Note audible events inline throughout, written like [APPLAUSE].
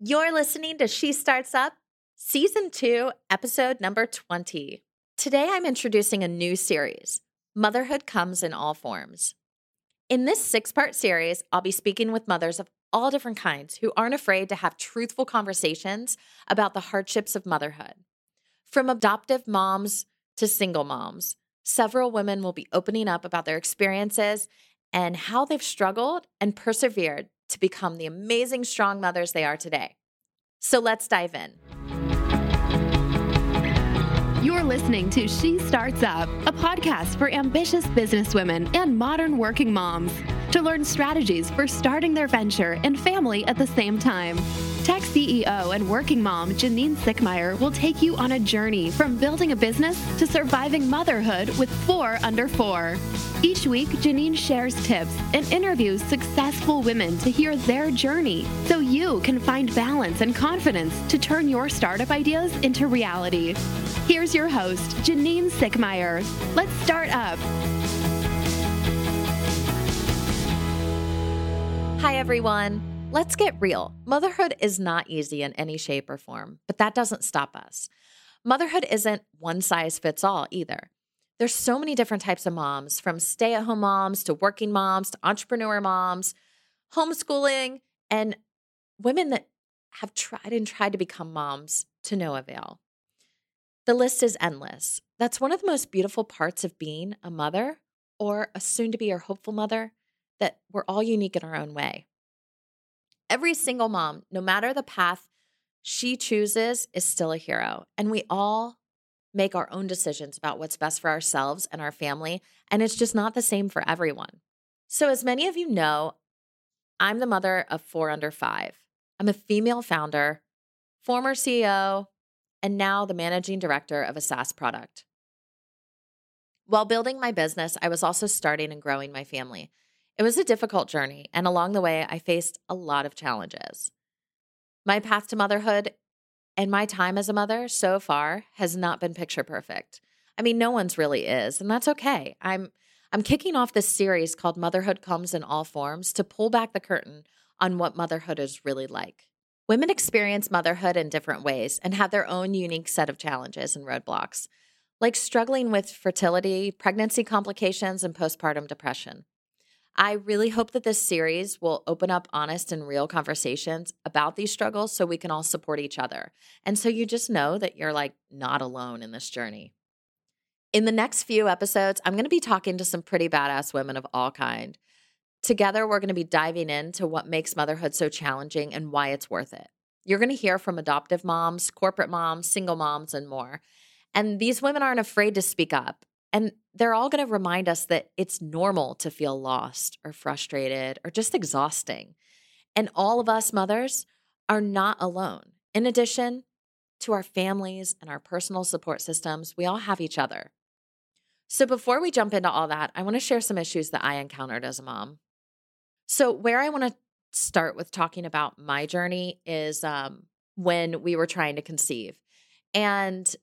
You're listening to She Starts Up, Season 2, Episode number 20. Today I'm introducing a new series Motherhood Comes in All Forms. In this six part series, I'll be speaking with mothers of all different kinds who aren't afraid to have truthful conversations about the hardships of motherhood. From adoptive moms to single moms, several women will be opening up about their experiences and how they've struggled and persevered to become the amazing, strong mothers they are today. So let's dive in. You're listening to She Starts Up, a podcast for ambitious businesswomen and modern working moms to learn strategies for starting their venture and family at the same time. Tech CEO and working mom Janine Sickmeyer will take you on a journey from building a business to surviving motherhood with four under four. Each week, Janine shares tips and interviews successful women to hear their journey so you can find balance and confidence to turn your startup ideas into reality. Here's your host, Janine Sickmeyer. Let's start up. Hi, everyone. Let's get real. Motherhood is not easy in any shape or form, but that doesn't stop us. Motherhood isn't one size fits all either. There's so many different types of moms, from stay at home moms to working moms to entrepreneur moms, homeschooling, and women that have tried and tried to become moms to no avail. The list is endless. That's one of the most beautiful parts of being a mother or a soon to be or hopeful mother that we're all unique in our own way. Every single mom, no matter the path she chooses, is still a hero. And we all make our own decisions about what's best for ourselves and our family. And it's just not the same for everyone. So, as many of you know, I'm the mother of four under five. I'm a female founder, former CEO, and now the managing director of a SaaS product. While building my business, I was also starting and growing my family. It was a difficult journey, and along the way, I faced a lot of challenges. My path to motherhood and my time as a mother so far has not been picture perfect. I mean, no one's really is, and that's okay. I'm I'm kicking off this series called Motherhood Comes in All Forms to pull back the curtain on what motherhood is really like. Women experience motherhood in different ways and have their own unique set of challenges and roadblocks, like struggling with fertility, pregnancy complications, and postpartum depression. I really hope that this series will open up honest and real conversations about these struggles so we can all support each other. And so you just know that you're like not alone in this journey. In the next few episodes, I'm going to be talking to some pretty badass women of all kind. Together, we're going to be diving into what makes motherhood so challenging and why it's worth it. You're going to hear from adoptive moms, corporate moms, single moms, and more. And these women aren't afraid to speak up. And they're all going to remind us that it's normal to feel lost or frustrated or just exhausting. And all of us mothers are not alone. In addition to our families and our personal support systems, we all have each other. So before we jump into all that, I want to share some issues that I encountered as a mom. So, where I want to start with talking about my journey is um, when we were trying to conceive. And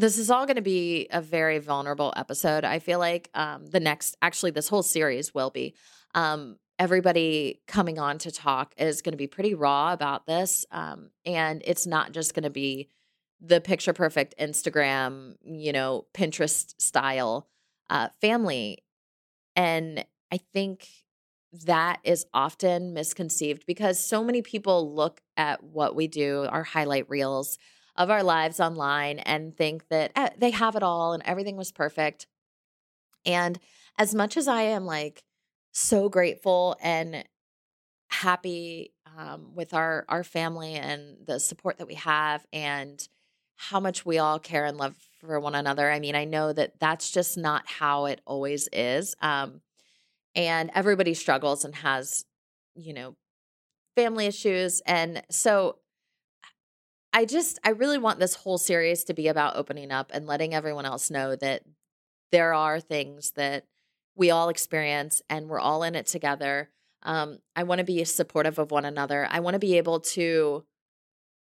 this is all going to be a very vulnerable episode. I feel like um, the next, actually, this whole series will be. Um, everybody coming on to talk is going to be pretty raw about this. Um, and it's not just going to be the picture perfect Instagram, you know, Pinterest style uh, family. And I think that is often misconceived because so many people look at what we do, our highlight reels of our lives online and think that eh, they have it all and everything was perfect. And as much as I am like so grateful and happy um, with our our family and the support that we have and how much we all care and love for one another. I mean, I know that that's just not how it always is. Um, and everybody struggles and has, you know, family issues. And so I just, I really want this whole series to be about opening up and letting everyone else know that there are things that we all experience and we're all in it together. Um, I want to be supportive of one another. I want to be able to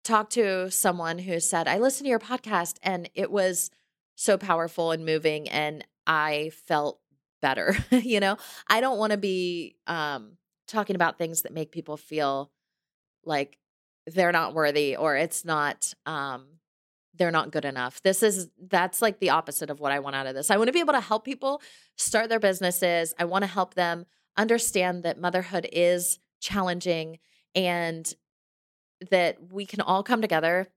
talk to someone who said, I listened to your podcast and it was so powerful and moving and I felt better. [LAUGHS] you know, I don't want to be um, talking about things that make people feel like they're not worthy or it's not um they're not good enough. This is that's like the opposite of what I want out of this. I want to be able to help people start their businesses. I want to help them understand that motherhood is challenging and that we can all come together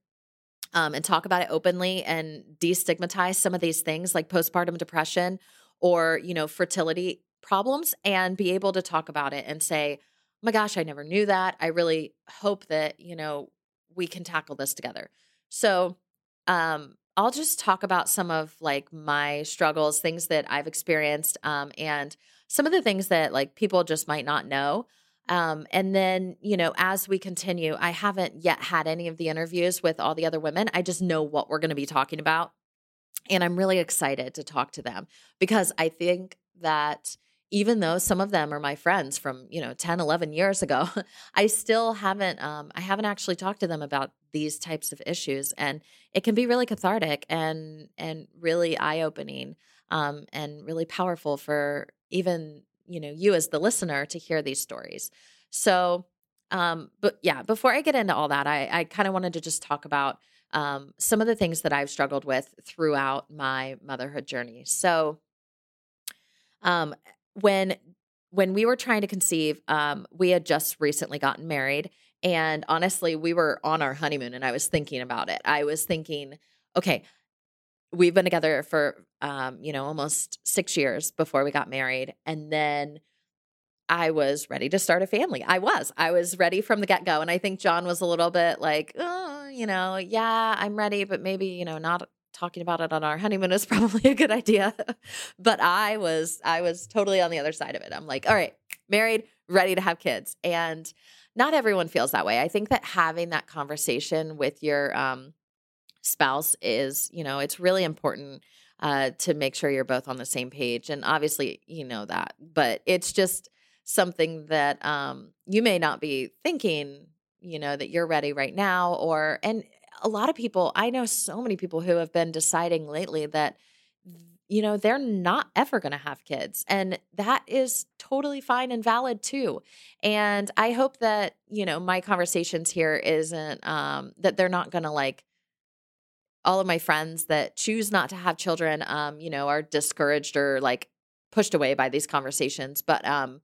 um, and talk about it openly and destigmatize some of these things like postpartum depression or you know fertility problems and be able to talk about it and say my gosh i never knew that i really hope that you know we can tackle this together so um i'll just talk about some of like my struggles things that i've experienced um and some of the things that like people just might not know um, and then, you know, as we continue, I haven't yet had any of the interviews with all the other women. I just know what we're going to be talking about. And I'm really excited to talk to them because I think that even though some of them are my friends from, you know, 10, 11 years ago, [LAUGHS] I still haven't, um, I haven't actually talked to them about these types of issues. And it can be really cathartic and, and really eye opening um, and really powerful for even you know you as the listener to hear these stories so um but yeah before i get into all that i i kind of wanted to just talk about um some of the things that i've struggled with throughout my motherhood journey so um when when we were trying to conceive um we had just recently gotten married and honestly we were on our honeymoon and i was thinking about it i was thinking okay we've been together for um, you know, almost six years before we got married. And then I was ready to start a family. I was. I was ready from the get go. And I think John was a little bit like, oh, you know, yeah, I'm ready, but maybe, you know, not talking about it on our honeymoon is [LAUGHS] probably a good idea. but I was, I was totally on the other side of it. I'm like, all right, married, ready to have kids. And not everyone feels that way. I think that having that conversation with your um, spouse is, you know, it's really important uh, to make sure you're both on the same page. And obviously, you know that, but it's just something that um, you may not be thinking, you know, that you're ready right now. Or, and a lot of people, I know so many people who have been deciding lately that, you know, they're not ever going to have kids. And that is totally fine and valid too. And I hope that, you know, my conversations here isn't um, that they're not going to like, all of my friends that choose not to have children, um, you know, are discouraged or like pushed away by these conversations. But um,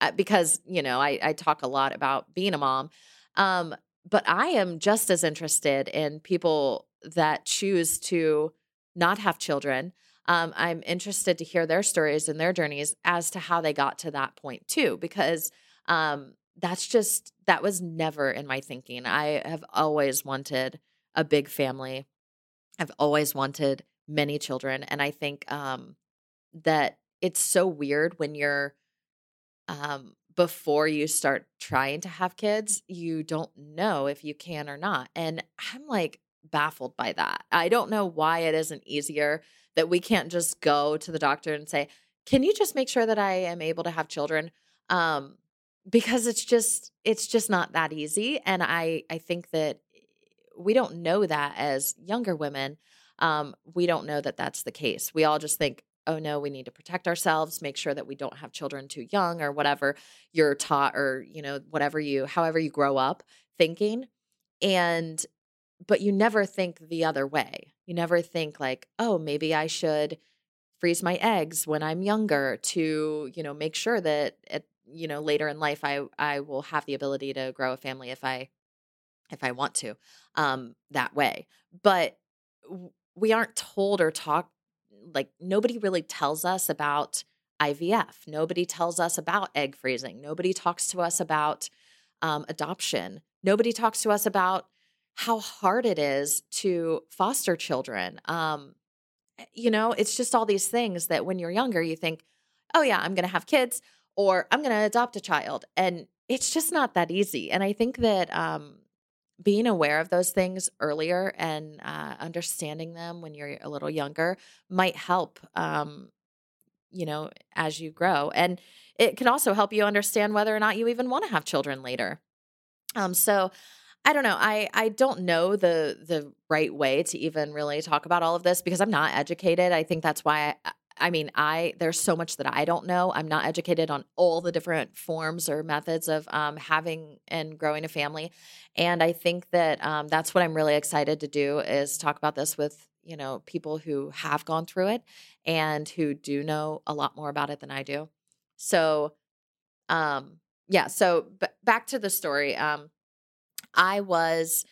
uh, because you know, I, I talk a lot about being a mom, um, but I am just as interested in people that choose to not have children. Um, I'm interested to hear their stories and their journeys as to how they got to that point too, because um, that's just that was never in my thinking. I have always wanted a big family. I've always wanted many children. And I think um, that it's so weird when you're, um, before you start trying to have kids, you don't know if you can or not. And I'm like baffled by that. I don't know why it isn't easier that we can't just go to the doctor and say, can you just make sure that I am able to have children? Um, because it's just it's just not that easy and i i think that we don't know that as younger women. Um, we don't know that that's the case. We all just think, oh no, we need to protect ourselves, make sure that we don't have children too young or whatever you're taught or, you know, whatever you, however you grow up thinking. And, but you never think the other way. You never think like, oh, maybe I should freeze my eggs when I'm younger to, you know, make sure that at, you know, later in life I I will have the ability to grow a family if I if I want to, um, that way. But we aren't told or talked, like, nobody really tells us about IVF. Nobody tells us about egg freezing. Nobody talks to us about um, adoption. Nobody talks to us about how hard it is to foster children. Um, eh, you know, it's just all these things that when you're younger, you think, oh, yeah, I'm going to have kids or I'm going to adopt a child. And it's just not that easy. And I think that um, being aware of those things earlier and uh, understanding them when you're a little younger might help um, you know as you grow and it can also help you understand whether or not you even want to have children later. Um, so i don't know i i don't know the the right way to even really talk about all of this because i'm not educated. I think that's why I, I mean, I there's so much that I don't know. I'm not educated on all the different forms or methods of um, having and growing a family, and I think that um, that's what I'm really excited to do is talk about this with you know people who have gone through it and who do know a lot more about it than I do. So, um, yeah. So b- back to the story. Um, I was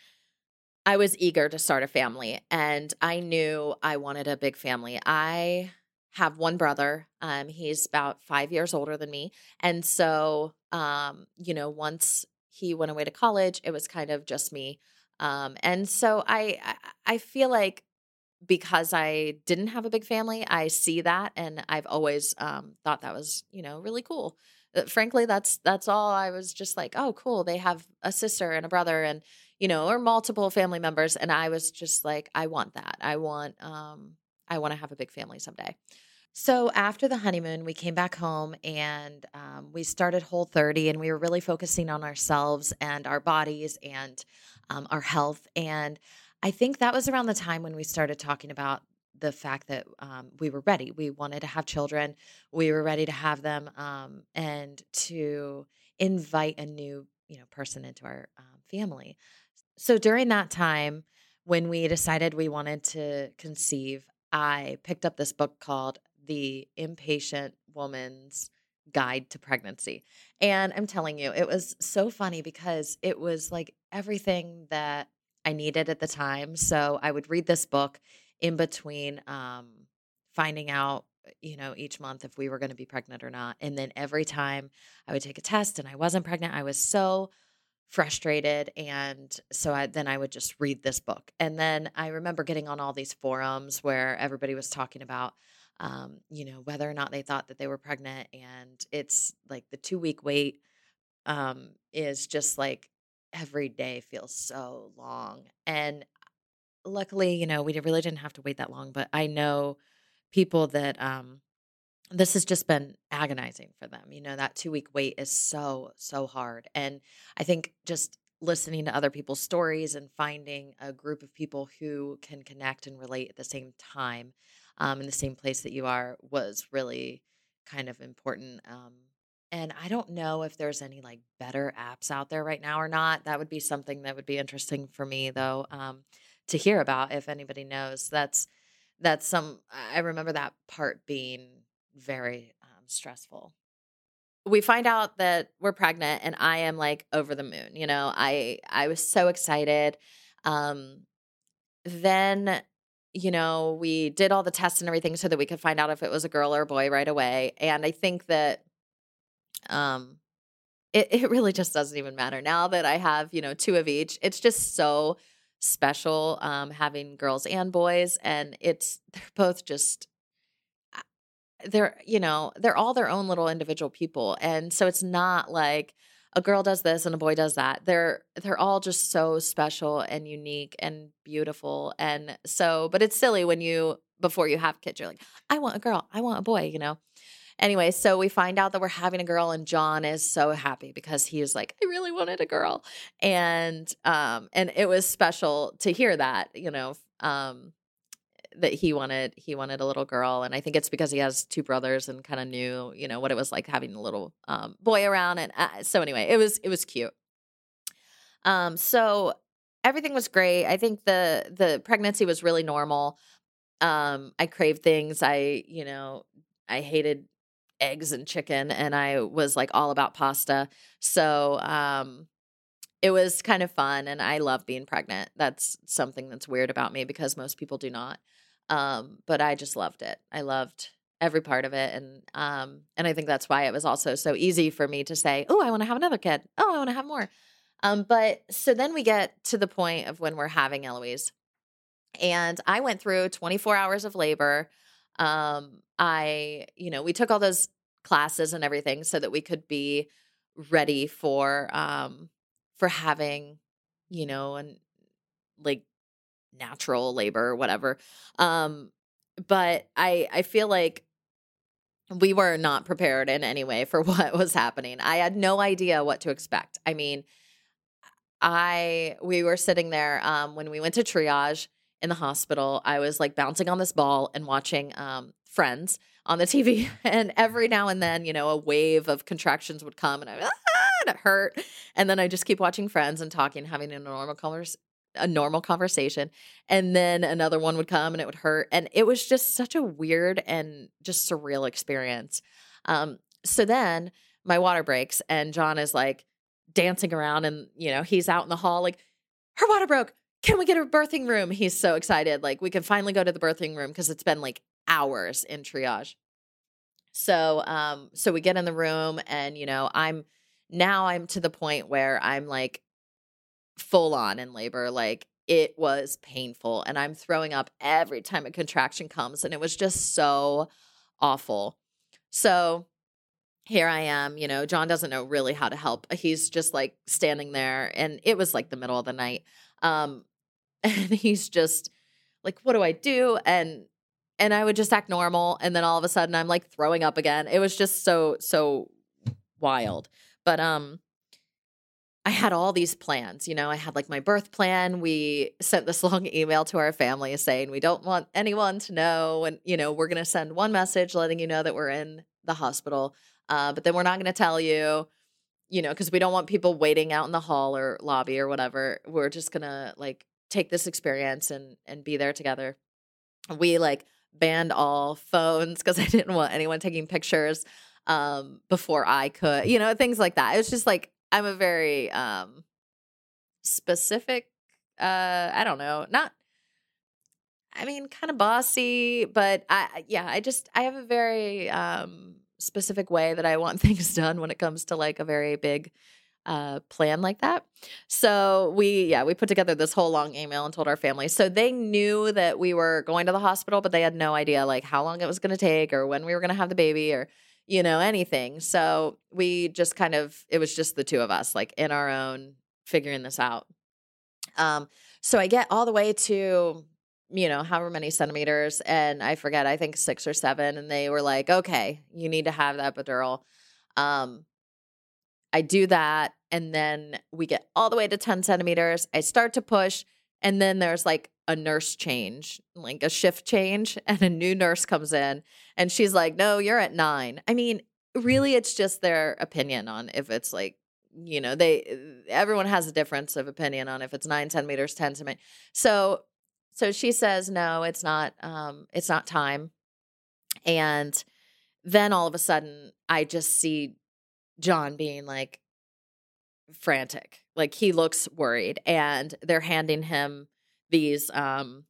I was eager to start a family and I knew I wanted a big family. I have one brother. Um, he's about five years older than me. And so, um, you know, once he went away to college, it was kind of just me. Um, and so I, I feel like because I didn't have a big family, I see that, and I've always um, thought that was, you know, really cool. Uh, frankly, that's that's all. I was just like, oh, cool. They have a sister and a brother, and you know, or multiple family members, and I was just like, I want that. I want, um, I want to have a big family someday. So after the honeymoon, we came back home and um, we started Whole 30, and we were really focusing on ourselves and our bodies and um, our health. And I think that was around the time when we started talking about the fact that um, we were ready. We wanted to have children. We were ready to have them um, and to invite a new, you know, person into our um, family. So during that time, when we decided we wanted to conceive, I picked up this book called The Impatient Woman's Guide to Pregnancy. And I'm telling you, it was so funny because it was like everything that I needed at the time. So I would read this book in between um, finding out, you know, each month if we were going to be pregnant or not. And then every time I would take a test and I wasn't pregnant, I was so frustrated and so I, then i would just read this book and then i remember getting on all these forums where everybody was talking about um, you know whether or not they thought that they were pregnant and it's like the two week wait um, is just like every day feels so long. And luckily, you know, we really didn't have to wait that long, but I know people that um this has just been agonizing for them. You know, that 2 week wait is so so hard. And I think just listening to other people's stories and finding a group of people who can connect and relate at the same time um, in the same place that you are was really kind of important um, and I don't know if there's any like better apps out there right now or not. That would be something that would be interesting for me though um, to hear about if anybody knows. That's that's some I remember that part being very um, stressful. We find out that we're pregnant and I am like over the moon, you know. I I was so excited. Um then you know, we did all the tests and everything so that we could find out if it was a girl or a boy right away. And I think that um it, it really just doesn't even matter now that I have, you know, two of each. It's just so special um having girls and boys and it's [LAUGHS] they're both just they're you know they're all their own little individual people and so it's not like a girl does this and a boy does that they're they're all just so special and unique and beautiful and so but it's silly when you before you have kids you're like i want a girl i want a boy you know Anyway, so we find out that we're having a girl, and John is so happy because he was like, I really wanted a girl. And um, and it was special to hear that, you know, um, that he wanted he wanted a little girl. And I think it's because he has two brothers and kind of knew, you know, what it was like having a little um, boy around. And uh, so anyway, it was it was cute. Um, so everything was great. I think the the pregnancy was really normal. Um, I craved things. I, you know, I hated eggs and chicken and I was like all about pasta. So um it was kind of fun and I love being pregnant. That's something that's weird about me because most people do not. Um but I just loved it. I loved every part of it and um and I think that's why it was also so easy for me to say, "Oh, I want to have another kid. Oh, I want to have more." Um but so then we get to the point of when we're having Eloise. And I went through 24 hours of labor um i you know we took all those classes and everything so that we could be ready for um for having you know and like natural labor or whatever um but i i feel like we were not prepared in any way for [LAUGHS] what was happening i had no idea what to expect i mean i we were sitting there um when we went to triage in the hospital, I was like bouncing on this ball and watching um, Friends on the [LAUGHS] TV. And every now and then, you know, a wave of contractions would come and I ah, it hurt. And then I just keep watching Friends and talking, having a normal conversation a normal conversation and then another one would come and it would hurt and it was just such a weird and just surreal experience. Um so then my water breaks and john is like dancing around and you know he's out in the hall like her water broke! Can we get a birthing room? He's so excited like we can finally go to the birthing room because it's been like hours in triage. So um so we get in the room and you know i'm now i'm to the point where i'm like full on in labor. Like it was painful. And I'm throwing up every time a contraction comes. And it was just so awful. So here I am, you know, John doesn't know really how to help. He's just like standing there and it was like the middle of the night. Um [LAUGHS] and he's just like what do I do? And and I would just act normal and then all of a sudden I'm like throwing up again. It was just so so wild. But um I had all these plans. You know, I had like my birth plan. We sent this [LAUGHS] long email to our family saying we don't want anyone to know. And, you know, we're going to send one message letting you know that we're in the hospital. Uh, but then we're not going to tell you, you know, because we don't want people waiting out in the hall or lobby or whatever. We're just going to like take this experience and and be there together. We like banned all phones because [LAUGHS] I didn't want anyone taking pictures um before I could, you know, things like that. It was just like I'm a very um specific uh I don't know, not I mean kind of bossy, but I yeah, I just I have a very um specific way that I want [LAUGHS] things done when it comes to like a very big uh plan like that. So we yeah, we put together this whole long email and told our family. So they knew that we were going to the hospital, but they had no idea like how long it was going to take or when we were going to have the baby or you know, anything. So we just kind of, it was just the two of us, like in our own figuring this out. Um, so I get all the way to, you know, however many centimeters, and I forget, I think six or seven, and they were like, okay, you need to have the epidural. Um, I do that, and then we get all the way to 10 centimeters. I start to push, and then there's like a nurse change, like a shift change, [LAUGHS] and a new nurse comes in and she's like, No, you're at nine. I mean, really, it's just their opinion on if it's like, you know, they everyone has a difference of opinion on if it's nine centimeters, 10 centimeters. So so she says, No, it's not um, it's not time. And then all of a sudden I just see John being like frantic. Like he looks worried and they're handing him these um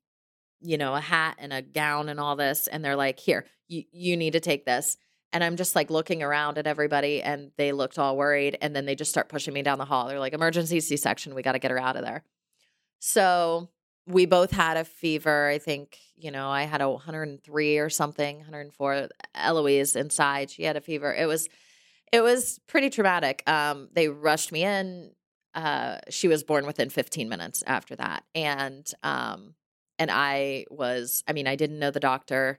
you know a hat and a gown and all this and they're like here you you need to take this. And i'm just like looking around at everybody and they looked all worried and then they just start pushing me down the hall. They're like emergency c-section we got to get her out of there. So we both had a fever i think you know i had a 103 or something 104 eloise inside she had a fever. It was it was pretty traumatic. Um they rushed me in uh, she was born within 15 minutes after that. And um, and I was, I mean, I didn't know the doctor.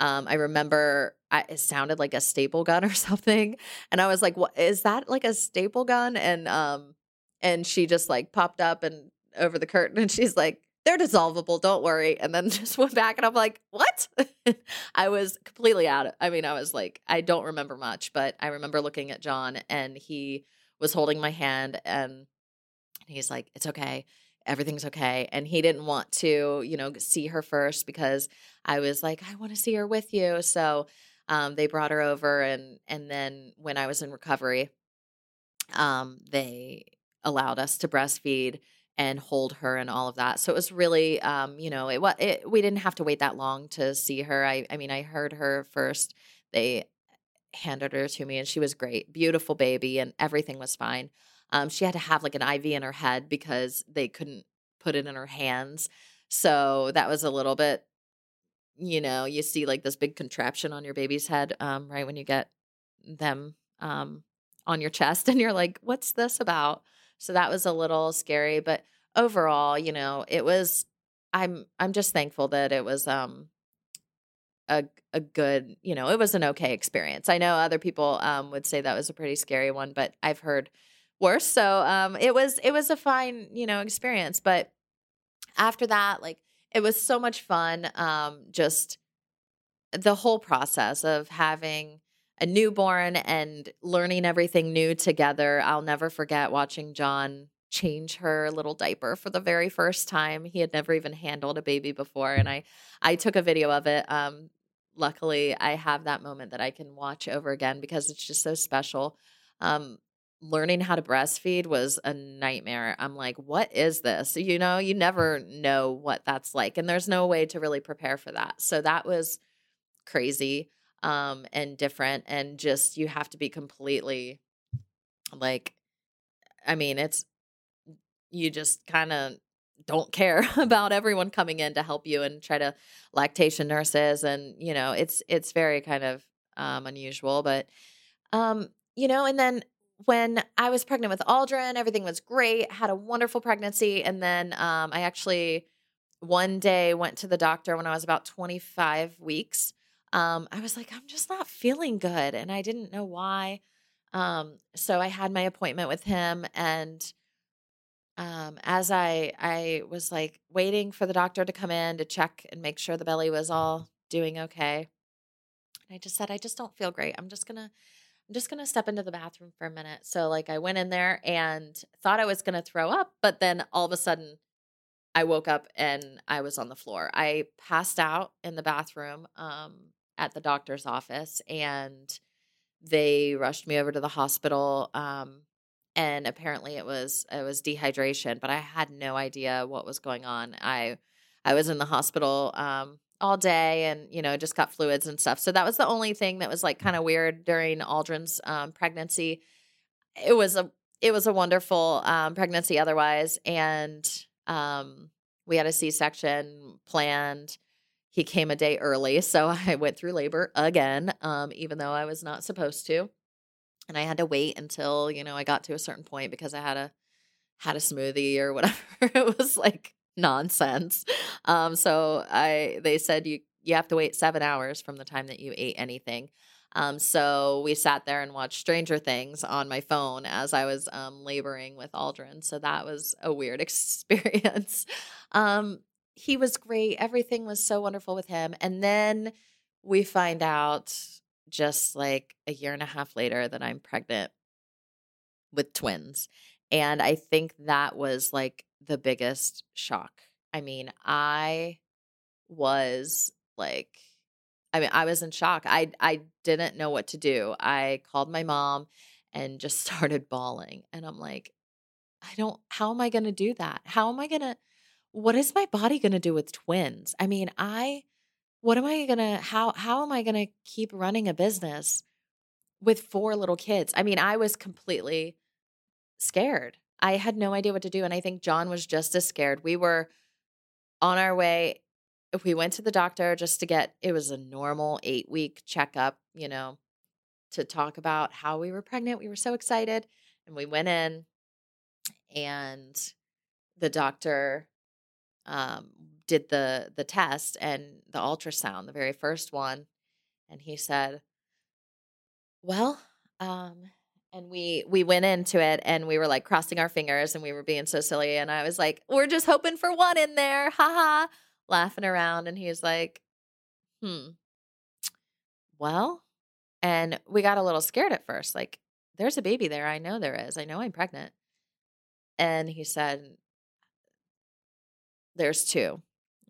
Um, I remember I, it sounded like a staple gun [LAUGHS] or something, and I was like, "What is that? Like a staple gun?" And um, and she just like popped up and over the curtain, and she's like, "They're dissolvable, don't worry." And then [LAUGHS] just went back, and I'm like, "What?" [LAUGHS] I was completely out. Of, I mean, I was like, I don't remember much, but I remember looking at John, and he was holding my hand and he's like, it's okay. Everything's okay. And he didn't want to, you know, see her first because I was like, I want to see her with you. So um, they brought her over and and then when I was in recovery, um, they allowed us to breastfeed and hold her and all of that. So it was really, um, you know, it, it we didn't have to wait that long to see her. I, I mean, I heard her first. They handed her to me, and she was great, beautiful baby, and everything was fine. Um, she had to have like an IV in her head because they couldn't put it in her hands. So that was a little bit, you know, you see like this big contraption on your baby's head, um, right when you get them um, on your chest, [LAUGHS] and you're like, "What's this about?" So that was a little scary, but overall, you know, it was. I'm I'm just thankful that it was um a a good, you know, it was an okay experience. I know other people um would say that was a pretty scary one, but I've heard worse. So um, it was it was a fine you know experience. But after that, like it was so much fun. Um, just the whole process of having a newborn and learning everything new together. I'll never forget watching John change her little diaper for the very first time. He had never even handled a baby before and I I took a video of it. Um luckily I have that moment that I can watch over again because it's just so special. Um learning how to breastfeed was a nightmare. I'm like, what is this? You know, you never know what that's like and there's no way to really prepare for that. So that was crazy um and different and just you have to be completely like I mean, it's you just kind of don't care [LAUGHS] about everyone coming in to help you and try to lactation nurses and you know it's it's very kind of um unusual but um you know and then when I was pregnant with Aldrin everything was great had a wonderful pregnancy and then um I actually one day went to the doctor when I was about 25 weeks um I was like I'm just not feeling good and I didn't know why um so I had my appointment with him and um, as I I was like waiting for the doctor to come in to check and make sure the belly was all doing okay. And I just said, I just don't feel great. I'm just gonna I'm just gonna step into the bathroom for a minute. So like I went in there and thought I was gonna throw up, but then all of a sudden I woke up and I was on the floor. I passed out in the bathroom um, at the doctor's office and they rushed me over to the hospital. Um, and apparently it was it was dehydration but i had no idea what was going on i i was in the hospital um all day and you know just got fluids and stuff. So that was the only thing that was like kind of weird during aldrin's um, pregnancy. It was a it was a wonderful um, pregnancy otherwise and um, we had a c-section planned. He came a day early so [LAUGHS] i went through labor again um, even though i was not supposed to. And I had to wait until you know I got to a certain point because I had a had a smoothie or [LAUGHS] whatever. it was like nonsense. [LAUGHS] Um, so I they said you you have to wait seven hours from the time that you ate anything. Um, so we sat there and watched Stranger Things on my phone as I was um, laboring with Aldrin. So that was a weird [LAUGHS] experience. um, he was great. Everything was so wonderful with him. And then we find out just like a year and a half later that I'm pregnant with twins. And I think that was like the biggest shock. I mean, I was like I mean, I was in shock. I I didn't know what to do. I called my mom and just [LAUGHS] started bawling. And I'm like, I don't how am I going to do that? How am I going to what is my body going to do with twins? I mean, I what am I gonna how how am I gonna keep running a business with four little kids? I mean, I was completely scared. I had no idea what to do. And I think John was just as scared. We were on our way. We went to the doctor just to get it was a normal eight week checkup, you know, to talk about how we were pregnant. We were so excited. And we went in and the doctor um, did the the test and the ultrasound, the very first one, and he said, "Well, um, and we we went into it and we were like crossing our fingers and we were being so silly and I was like, "We're just hoping for one in there." Haha, laughing around and he's like, "Hmm. Well, and we got a little scared at first like there's a baby there. I know there is. I know I'm pregnant. And he said, There's two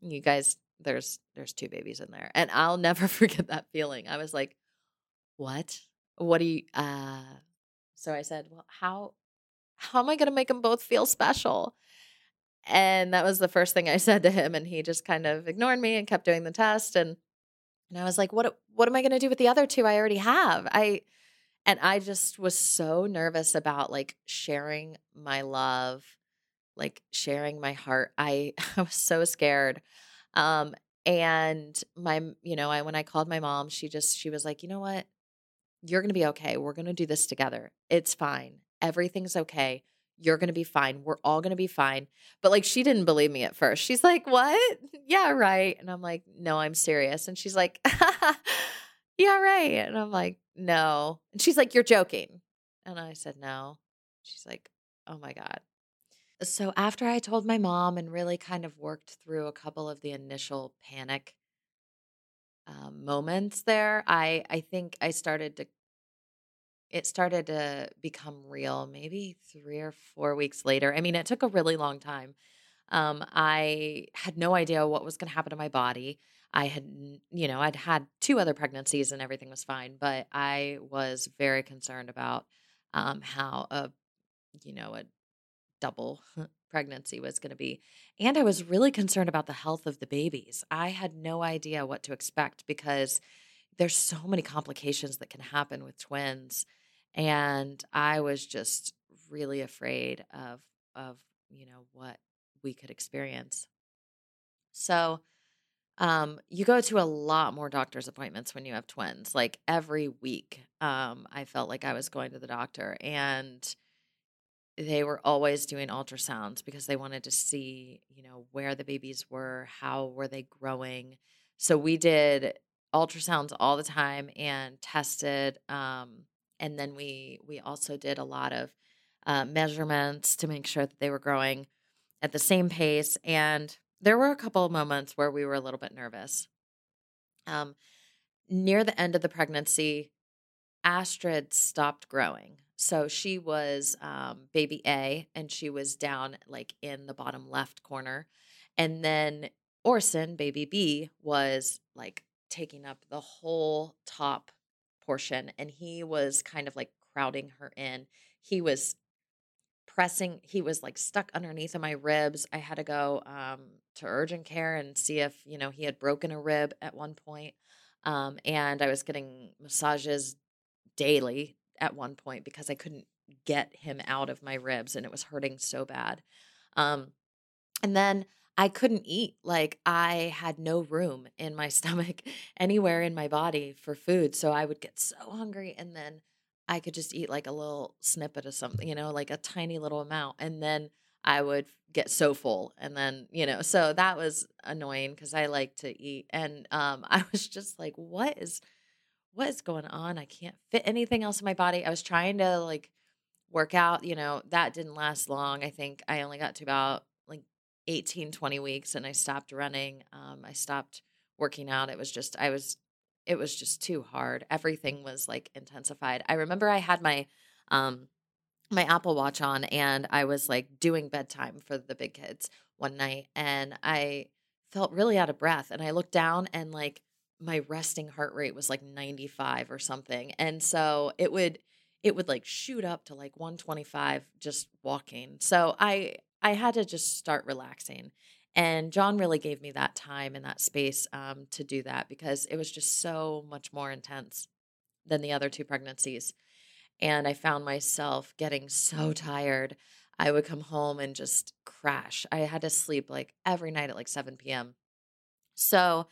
you guys there's there's two babies in there and i'll never [LAUGHS] forget that feeling i was like what what do you uh so i said well how how am i going to make them both feel special and that was the first thing i [LAUGHS] said to him and he just kind of ignored me and kept doing the test and and i was like what what am i going to do with the other two i already have i and i just was so nervous about like sharing my love like sharing my heart. I [LAUGHS] I was so scared. Um and my you know, I when I called my mom, she just she was like, "You know what? You're going to be okay. We're going to do this together. It's fine. Everything's okay. You're going to be fine. We're all going to be fine." But like she didn't believe me at first. She's like, "What? [LAUGHS] Yeah, right." And I'm like, "No, I'm serious." And she's like, [LAUGHS] "Yeah, right." And I'm like, "No." And she's like, "You're joking." And I said, "No." She's like, "Oh my god." So after I told my mom and really kind of worked through a couple of the initial panic um, moments there, I I think I started to it started to become real maybe three or four weeks later. I mean, it took a really long time. Um, I had no idea what was going to happen to my body. I had, you know, I'd had two other pregnancies and everything was fine, but I was very concerned about um, how a, you know, a double [LAUGHS] pregnancy was going to be. And I was really concerned about the health of the babies. I had no idea what to expect because there's so many complications that can happen with twins. And I was just really afraid of of, you know, what we could experience. So, um, you go to a lot more doctor's appointments when you have twins. Like every week, um, I felt like I was going to the doctor, and they were always doing ultrasounds because they wanted to see, you know, where the babies were, how were they growing. So we did ultrasounds all the time and tested um and then we we also did a lot of uh, measurements to make sure that they were growing at the same pace and there were a couple of moments where we were a little bit nervous. Um near the end of the pregnancy, Astrid stopped growing. So she was um, baby A and she was down like in the bottom left corner. And then Orson, baby B, was like taking up the whole top portion and he was kind of like crowding her in. He was pressing, he was like stuck underneath of my ribs. I had to go um, to urgent care and see if, you know, he had broken a rib at one point. Um, and I was getting massages daily at one point because I couldn't get him out of my ribs and it was hurting so bad. Um, and then I couldn't eat. Like I had no room in my [LAUGHS] stomach anywhere in my body for food. So I would get so hungry and then I could just eat like a little snippet of something, you know, like a tiny little amount. And then I would get so full. And then, you know, so that was annoying because I like to eat. And um, [LAUGHS] I was just like, what is what is going on? I can't fit anything else in my body. I was trying to like work out, you know, that didn't last long. I think I only got to about 18, 20 weeks and I stopped running. Um, I stopped working out. It was just, I was, it was just too hard. Everything was like intensified. I remember I had my, um, my Apple Watch on and I was like doing bedtime for the big kids one night and I felt really out of breath and I looked down and like my resting heart rate was like 95 or something. And so it would it would like shoot up to like 125 just walking. So I I had to just start relaxing. And John really gave me that time and that space um, to do that because it was just so much more intense than the other two pregnancies. And I found myself getting so tired. I would come home and just crash. I had to sleep like every night at like 7 p.m. So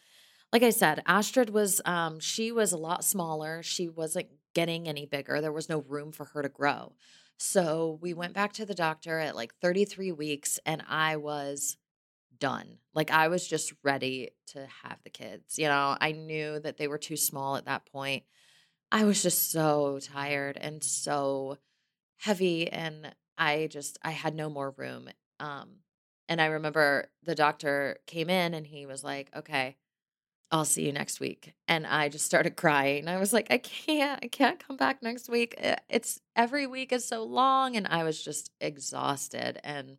like I said, Astrid was um she was a lot smaller. She wasn't getting any bigger. There was no room for her to grow. So we went back to the doctor at like 33 weeks and I was done. Like I was just ready to have the kids. You know, I knew that they were too small at that point. I was just so tired and so heavy and I just I had no more room. Um and I remember the doctor came in and he was like, "Okay, I'll see you next week. And I just started crying. I was like, I can't, I can't come back next week. Eh, it's every week is so long. And I was just exhausted. And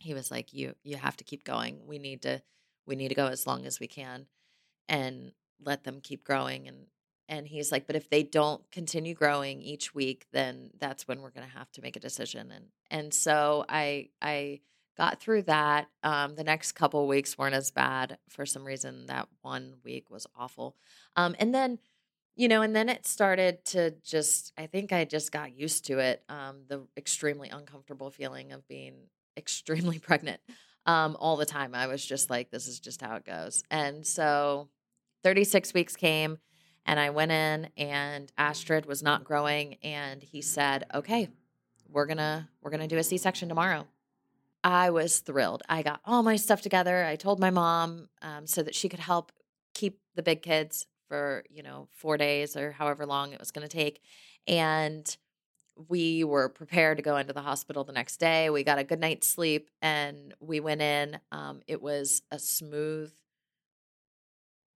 he was like, You you have to keep going. We need to we need to go as long as we can and let them keep growing. And and he's like, But if they don't continue growing each week, then that's when we're gonna have to make a decision. And and so I I got through that. Um, the next couple weeks weren't as bad for some reason. That one week was awful. Um, and then, you know, and then it started to just, I think I just got used to it. Um, the extremely uncomfortable feeling of being [LAUGHS] extremely pregnant um, all the time. I was just like, this is just how it goes. And so 36 weeks came and I went in and Astrid was not growing. And he said, okay, we're gonna we're gonna do a c-section tomorrow I was thrilled. I got all my stuff together. I told my mom um, so that she could help keep the big kids for, you know, four days or however long it was going to take. And we were prepared to go into the hospital the next day. We got a good night's sleep and we went in. Um, it was a smooth,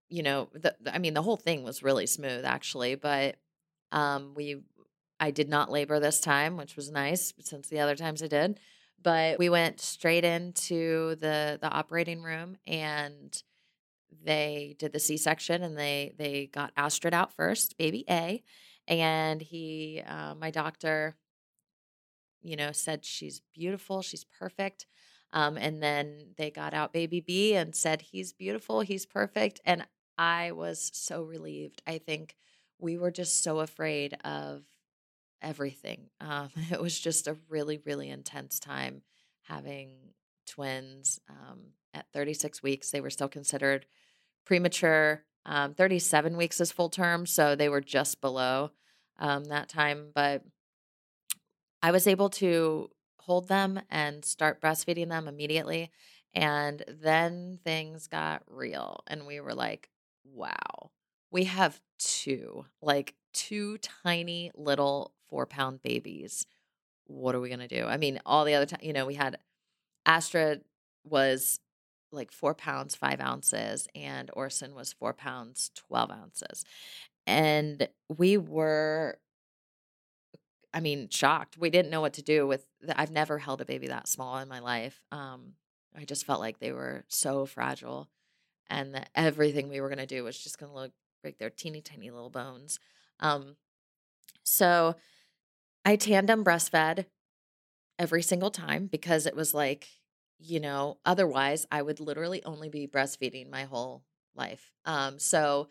you know, the, I mean, the whole thing was really smooth actually, but um, we, I did not labor this time, which was nice since the other times I did. But we went straight into the the operating room and they did the C-section and they they got Astrid out first, baby A, and he, uh, my doctor, you know, said she's beautiful, she's perfect. Um, and then they got out baby B and said he's beautiful, he's perfect, and I was so relieved. I think we were just so afraid of everything. Um, [LAUGHS] it was just a really, really intense time having twins. Um, at 36 weeks, they were still considered premature. Um, 37 weeks is full term, so they were just below um, that time. But I was able to hold them and start breastfeeding them immediately. And then things got real, and we were like, wow, we have two, like two tiny little four pound babies. What are we going to do? I mean, all the other time, you know, we had Astrid was like four pounds, five ounces, and Orson was four pounds, 12 ounces. And we were, I mean, shocked. We didn't know what to do with, the, I've never held a baby that small in my life. Um, I just felt like they were so fragile and that everything we were going to do was just going to look break their teeny tiny little bones. Um, so I tandem breastfed every single time because it was like, you know, otherwise I would literally only be breastfeeding my whole life. Um, so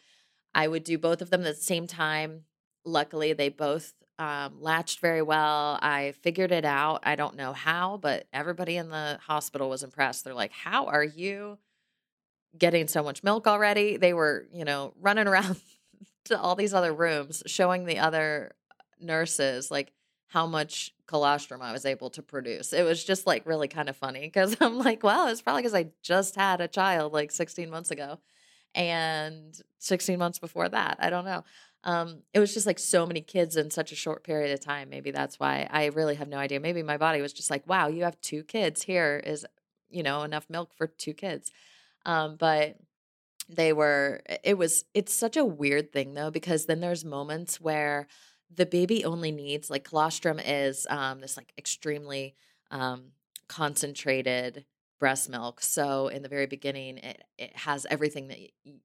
I would do both of them at the same time. Luckily, they both um, latched very well. I figured it out. I don't know how, but everybody in the hospital was impressed. They're like, How are you getting so much milk already? They were, you know, running [LAUGHS] around to all these other rooms showing the other nurses like how much colostrum I was able to produce. It was just like really kind of funny because [LAUGHS] I'm like, wow, it's probably because I just had a child like 16 months ago and 16 months before that. I don't know. Um, it was just like so many kids in such a short period of time. Maybe that's why I really have no idea. Maybe my body was just like, wow, you have two kids. Here is, you know, enough milk for two kids. Um, but they were, it was, it's such a weird thing though, because then there's moments where the baby only needs like colostrum is um, this like extremely um, concentrated breast milk. So in the very beginning, it it has everything that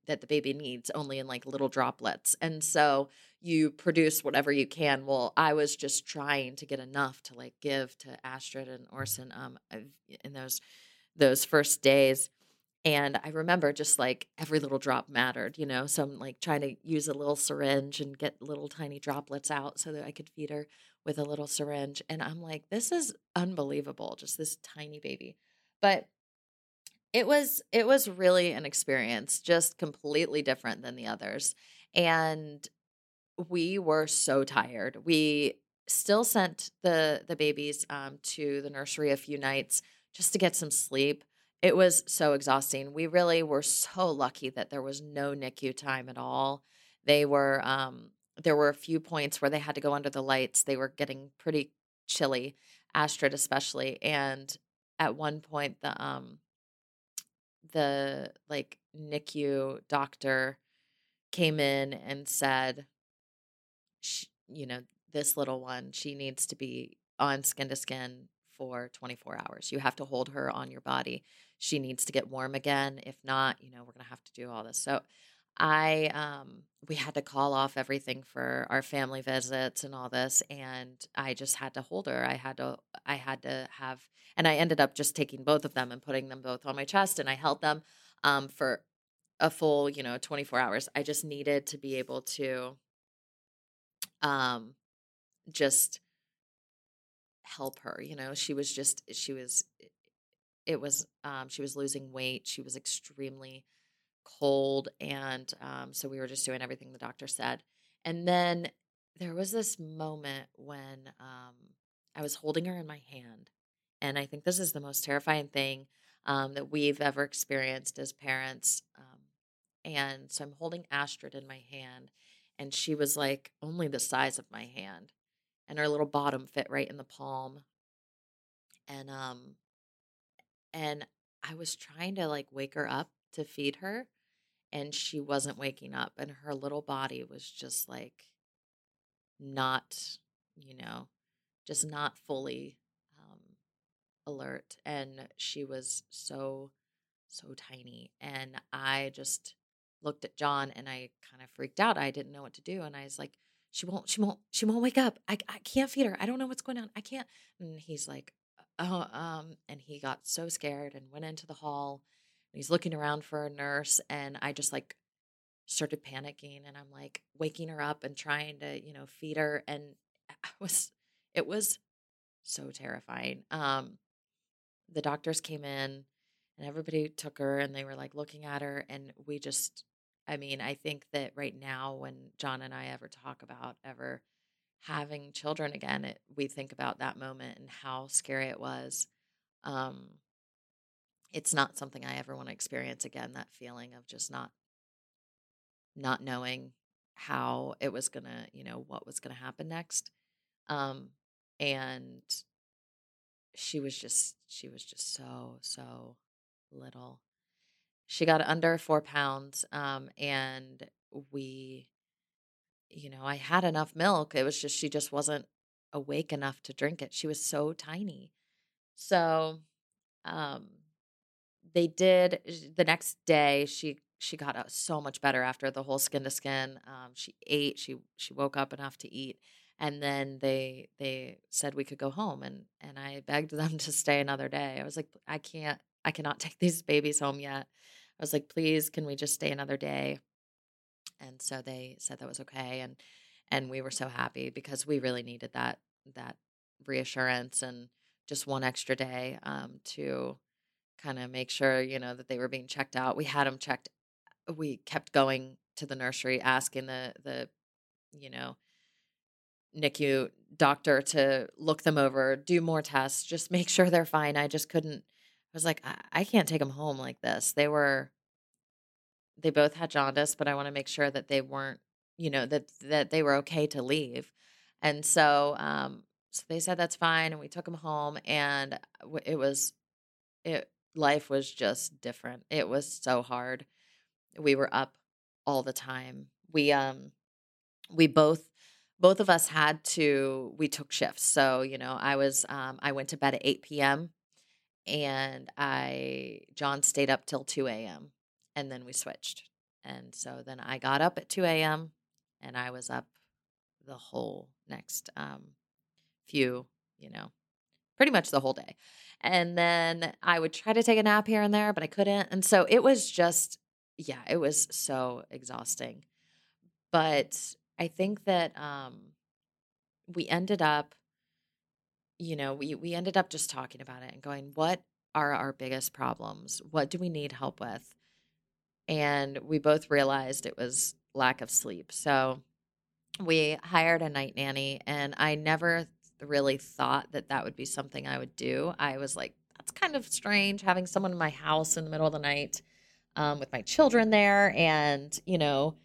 that the baby needs, only in like little droplets. And so you produce whatever you can. Well, I was just trying to get enough to like give to Astrid and Orson um in those those first days. And I remember just like every little drop mattered, you know. So I'm like trying to use a little syringe and get little tiny droplets out so that I could feed her with a little syringe. And I'm like, this is unbelievable, just this tiny baby. But it was it was really an experience, just completely different than the others. And we were so tired. We still sent the the babies um, to the nursery a few nights just to get some sleep it was so exhausting. We really were so lucky that there was no NICU time at all. They were um there were a few points where they had to go under the lights. They were getting pretty chilly, Astrid especially, and at one point the um the like NICU doctor came in and said you know, this little one, she needs to be on skin to skin for 24 hours. You have to hold her on your body she needs to get warm again. If not, you know, we're going to have to do all this. So I um we had to call off everything for our family visits and all this and I just had to hold her. I had to I had to have and I ended up just taking both of them and putting them both on my chest and I held them um for a full, you know, 24 hours. I just needed to be able to um just help her, you know. She was just she was it was um, she was losing weight. She was extremely cold, and um, so we were just doing everything the doctor said. And then there was this moment when um, I was holding her in my hand, and I think this is the most terrifying thing um, that we've ever experienced as parents. Um, and so I'm holding Astrid in my hand, and she was like only the size of my hand. and her little bottom fit right in the palm. And um and I was trying to like wake her up to feed her and she wasn't waking up and her little body was just like not, you know, just not fully um alert and she was so so tiny and I just looked at John and I kind of freaked out. I didn't know what to do and I was like she won't she won't she won't wake up. I I can't feed her. I don't know what's going on. I can't. And he's like oh um and he got so scared and went into the hall and he's looking around for a nurse and I just like started panicking and I'm like waking her up and trying to, you know, feed her and [LAUGHS] I was it was so terrifying. Um the doctors came in and everybody took her and they were like looking at her and we just I mean, I think that right now when John and I ever talk about ever having children again, it, we think about that moment and how scary it was. Um it's not something I ever want to experience again that feeling of just not not knowing how it was to, you know, what was to happen next. Um and she was just she was just so so little she got under four pounds um and we you know i had enough milk it was just she just wasn't awake enough to drink it she was so tiny so um they did the next day she she got so much better after the whole skin to skin um she ate she she woke up enough to eat and then they they said we could go home and and I begged them [LAUGHS] to stay another day. I was like I can't I cannot take these babies home yet. I was like please can we just stay another day? And so they said that was okay and and we were so happy because we really needed that that reassurance and just one extra day um to kind of make sure, you know, that they were being checked out. We had them checked we kept going to the nursery asking the the you know NICU doctor to look them over, do more tests, just make sure they're fine. I just couldn't. I was like, I, I can't take them home like this. They were, they both had jaundice, but I want to make sure that they weren't, you know, that that they were okay to leave. And so, um, so they said that's fine, and we took them home, and it was, it life was just different. It was so hard. We were up all the time. We um, we both both of us had to we took shifts so you know i was um, i went to bed at 8 p.m and i john stayed up till 2 a.m and then we switched and so then i got up at 2 a.m and i was up the whole next um, few you know pretty much the whole day and then i would try to take a nap here and there but i couldn't and so it was just yeah it was so exhausting but I think that um, we ended up, you know, we we ended up just talking about it and going, what are our biggest problems? What do we need help with? And we both realized it was lack of sleep. So we hired a night nanny, and I never really thought that that would be something I would do. I was like, that's kind of strange having someone in my house in the middle of the night um, with my children there, and you know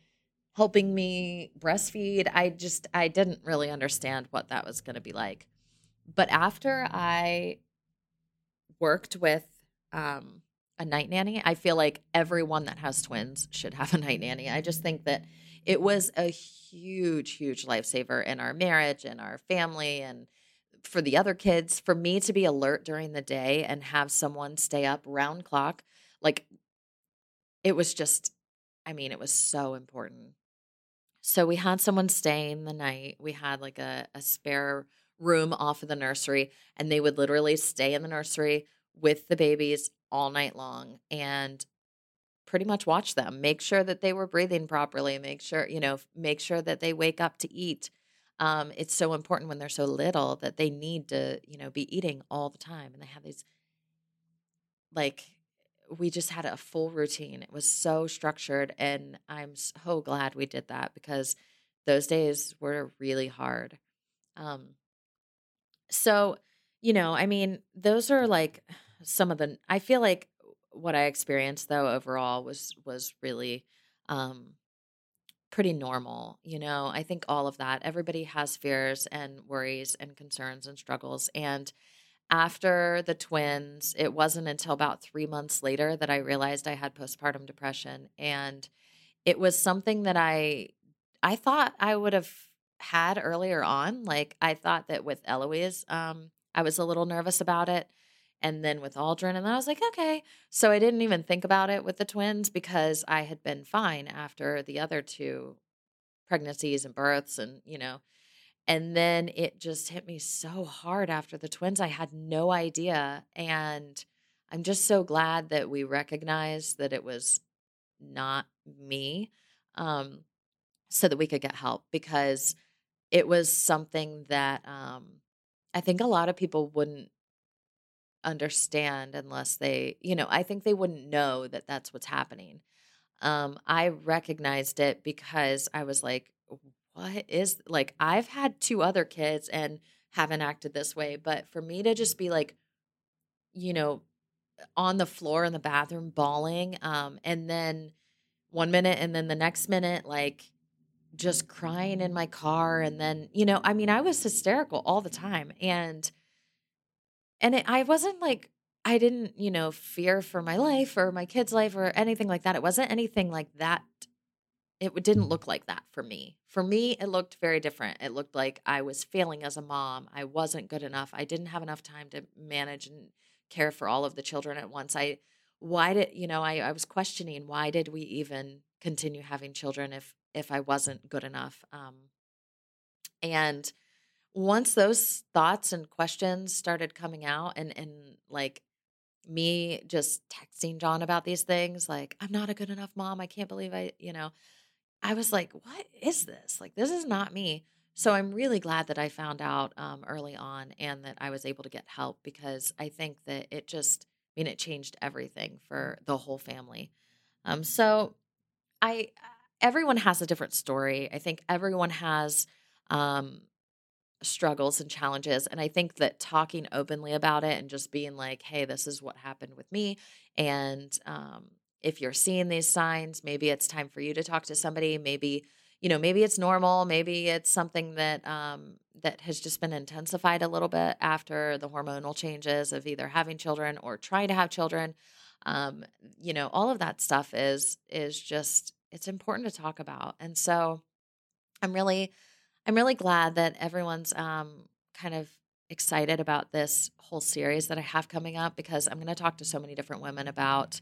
helping me breastfeed. I just I didn't really understand what that was going to be like. But after I worked with um, a night nanny, I feel like everyone that has twins should have a night nanny. I just think that it was a huge, huge lifesaver in our marriage and our family and for the other kids. For me to be alert during the day and have someone stay up round clock, like it was just, I mean, it was so important. So we had someone staying the night. We had like a, a spare room off of the nursery, and they would literally stay in the nursery with the babies all night long and pretty much watch them, make sure that they were breathing properly, make sure, you know, make sure that they wake up to eat. Um, it's so important when they're so little that they need to, you know, be eating all the time. And they have these like we just had a full routine. It was so structured. And I'm so glad we did that because those days were really hard. Um, so, you know, I mean, those are like some of the, I feel like what I experienced though overall was, was really, um, pretty normal. You know, I think all of that, everybody has fears and worries and concerns and struggles. And after the twins, it wasn't until about three months later that I realized I had postpartum depression. And it was something that I I thought I would have had earlier on. Like I thought that with Eloise, um, I was a little nervous about it. And then with Aldrin, and I was like, okay. So I didn't even think about it with the twins because I had been fine after the other two pregnancies and births and, you know, and then it just hit me so hard after the twins. I had no idea. And I'm just so glad that we recognized that it was not me um, so that we could get help because it was something that um, I think a lot of people wouldn't understand unless they, you know, I think they wouldn't know that that's what's happening. Um, I recognized it because I was like, what is like I've had two other kids and haven't acted this way, but for me to just be like, you know, on the floor in the bathroom bawling, um, and then one minute and then the next minute, like just crying in my car, and then, you know, I mean, I was hysterical all the time. And and it, I wasn't like I didn't, you know, fear for my life or my kid's life or anything like that. It wasn't anything like that it didn't look like that for me. For me, it looked very different. It looked like I was failing as a mom. I wasn't good enough. I didn't have enough time to manage and care for all of the children at once. I why did you know I, I was questioning why did we even continue having children if if I wasn't good enough. Um, and once those thoughts and questions started coming out and and like me just texting John about these things, like, I'm not a good enough mom. I can't believe I, you know, I was like, what is this? Like, this is not me. So I'm really glad that I found out um, early on and that I was able to get help because I think that it just, I mean, it changed everything for the whole family. Um, so I, everyone has a different story. I think everyone has um, struggles and challenges. And I think that talking openly about it and just being like, hey, this is what happened with me. And, um, if you're seeing these signs, maybe it's time for you to talk to somebody. Maybe, you know, maybe it's normal. Maybe it's something that um, that has just been intensified a little bit after the hormonal changes of either having children or trying to have children. Um, you know, all of that stuff is is just it's important to talk about. And so, I'm really, I'm really glad that everyone's um, kind of excited about this whole series that I have coming up because I'm going to talk to so many different women about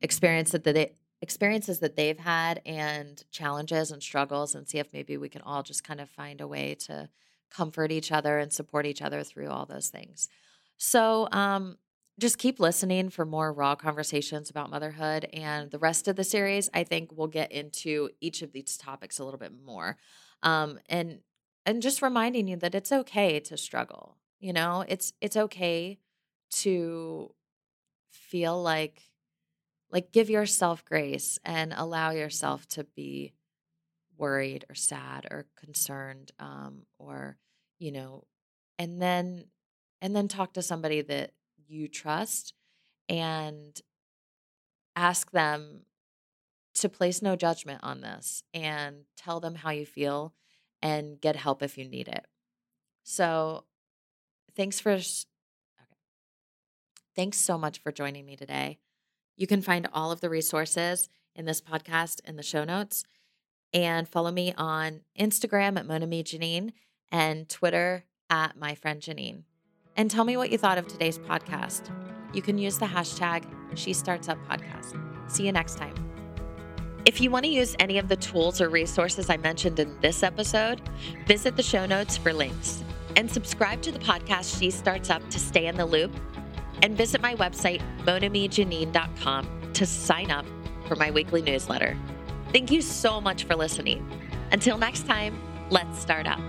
experience that they experiences that they've had and challenges and struggles and see if maybe we can all just kind of find a way to comfort each other and support each other through all those things. So, um, just keep listening for more raw conversations about motherhood and the rest of the series. I think we'll get into each of these topics a little bit more. Um, and and just reminding you that it's okay to struggle. You know, it's it's okay to feel like like give yourself grace and allow yourself to be worried or sad or concerned um, or you know and then and then talk to somebody that you trust and ask them to place no judgment on this and tell them how you feel and get help if you need it so thanks for okay thanks so much for joining me today you can find all of the resources in this podcast in the show notes and follow me on Instagram at Monami Janine and Twitter at my friend Janine. And tell me what you thought of today's podcast. You can use the hashtag She Starts Up Podcast. See you next time. If you want to use any of the tools or resources I mentioned in this episode, visit the show notes for links and subscribe to the podcast She Starts Up to stay in the loop and visit my website, monamijanine.com, to sign up for my weekly newsletter. Thank you so much for listening. Until next time, let's start up.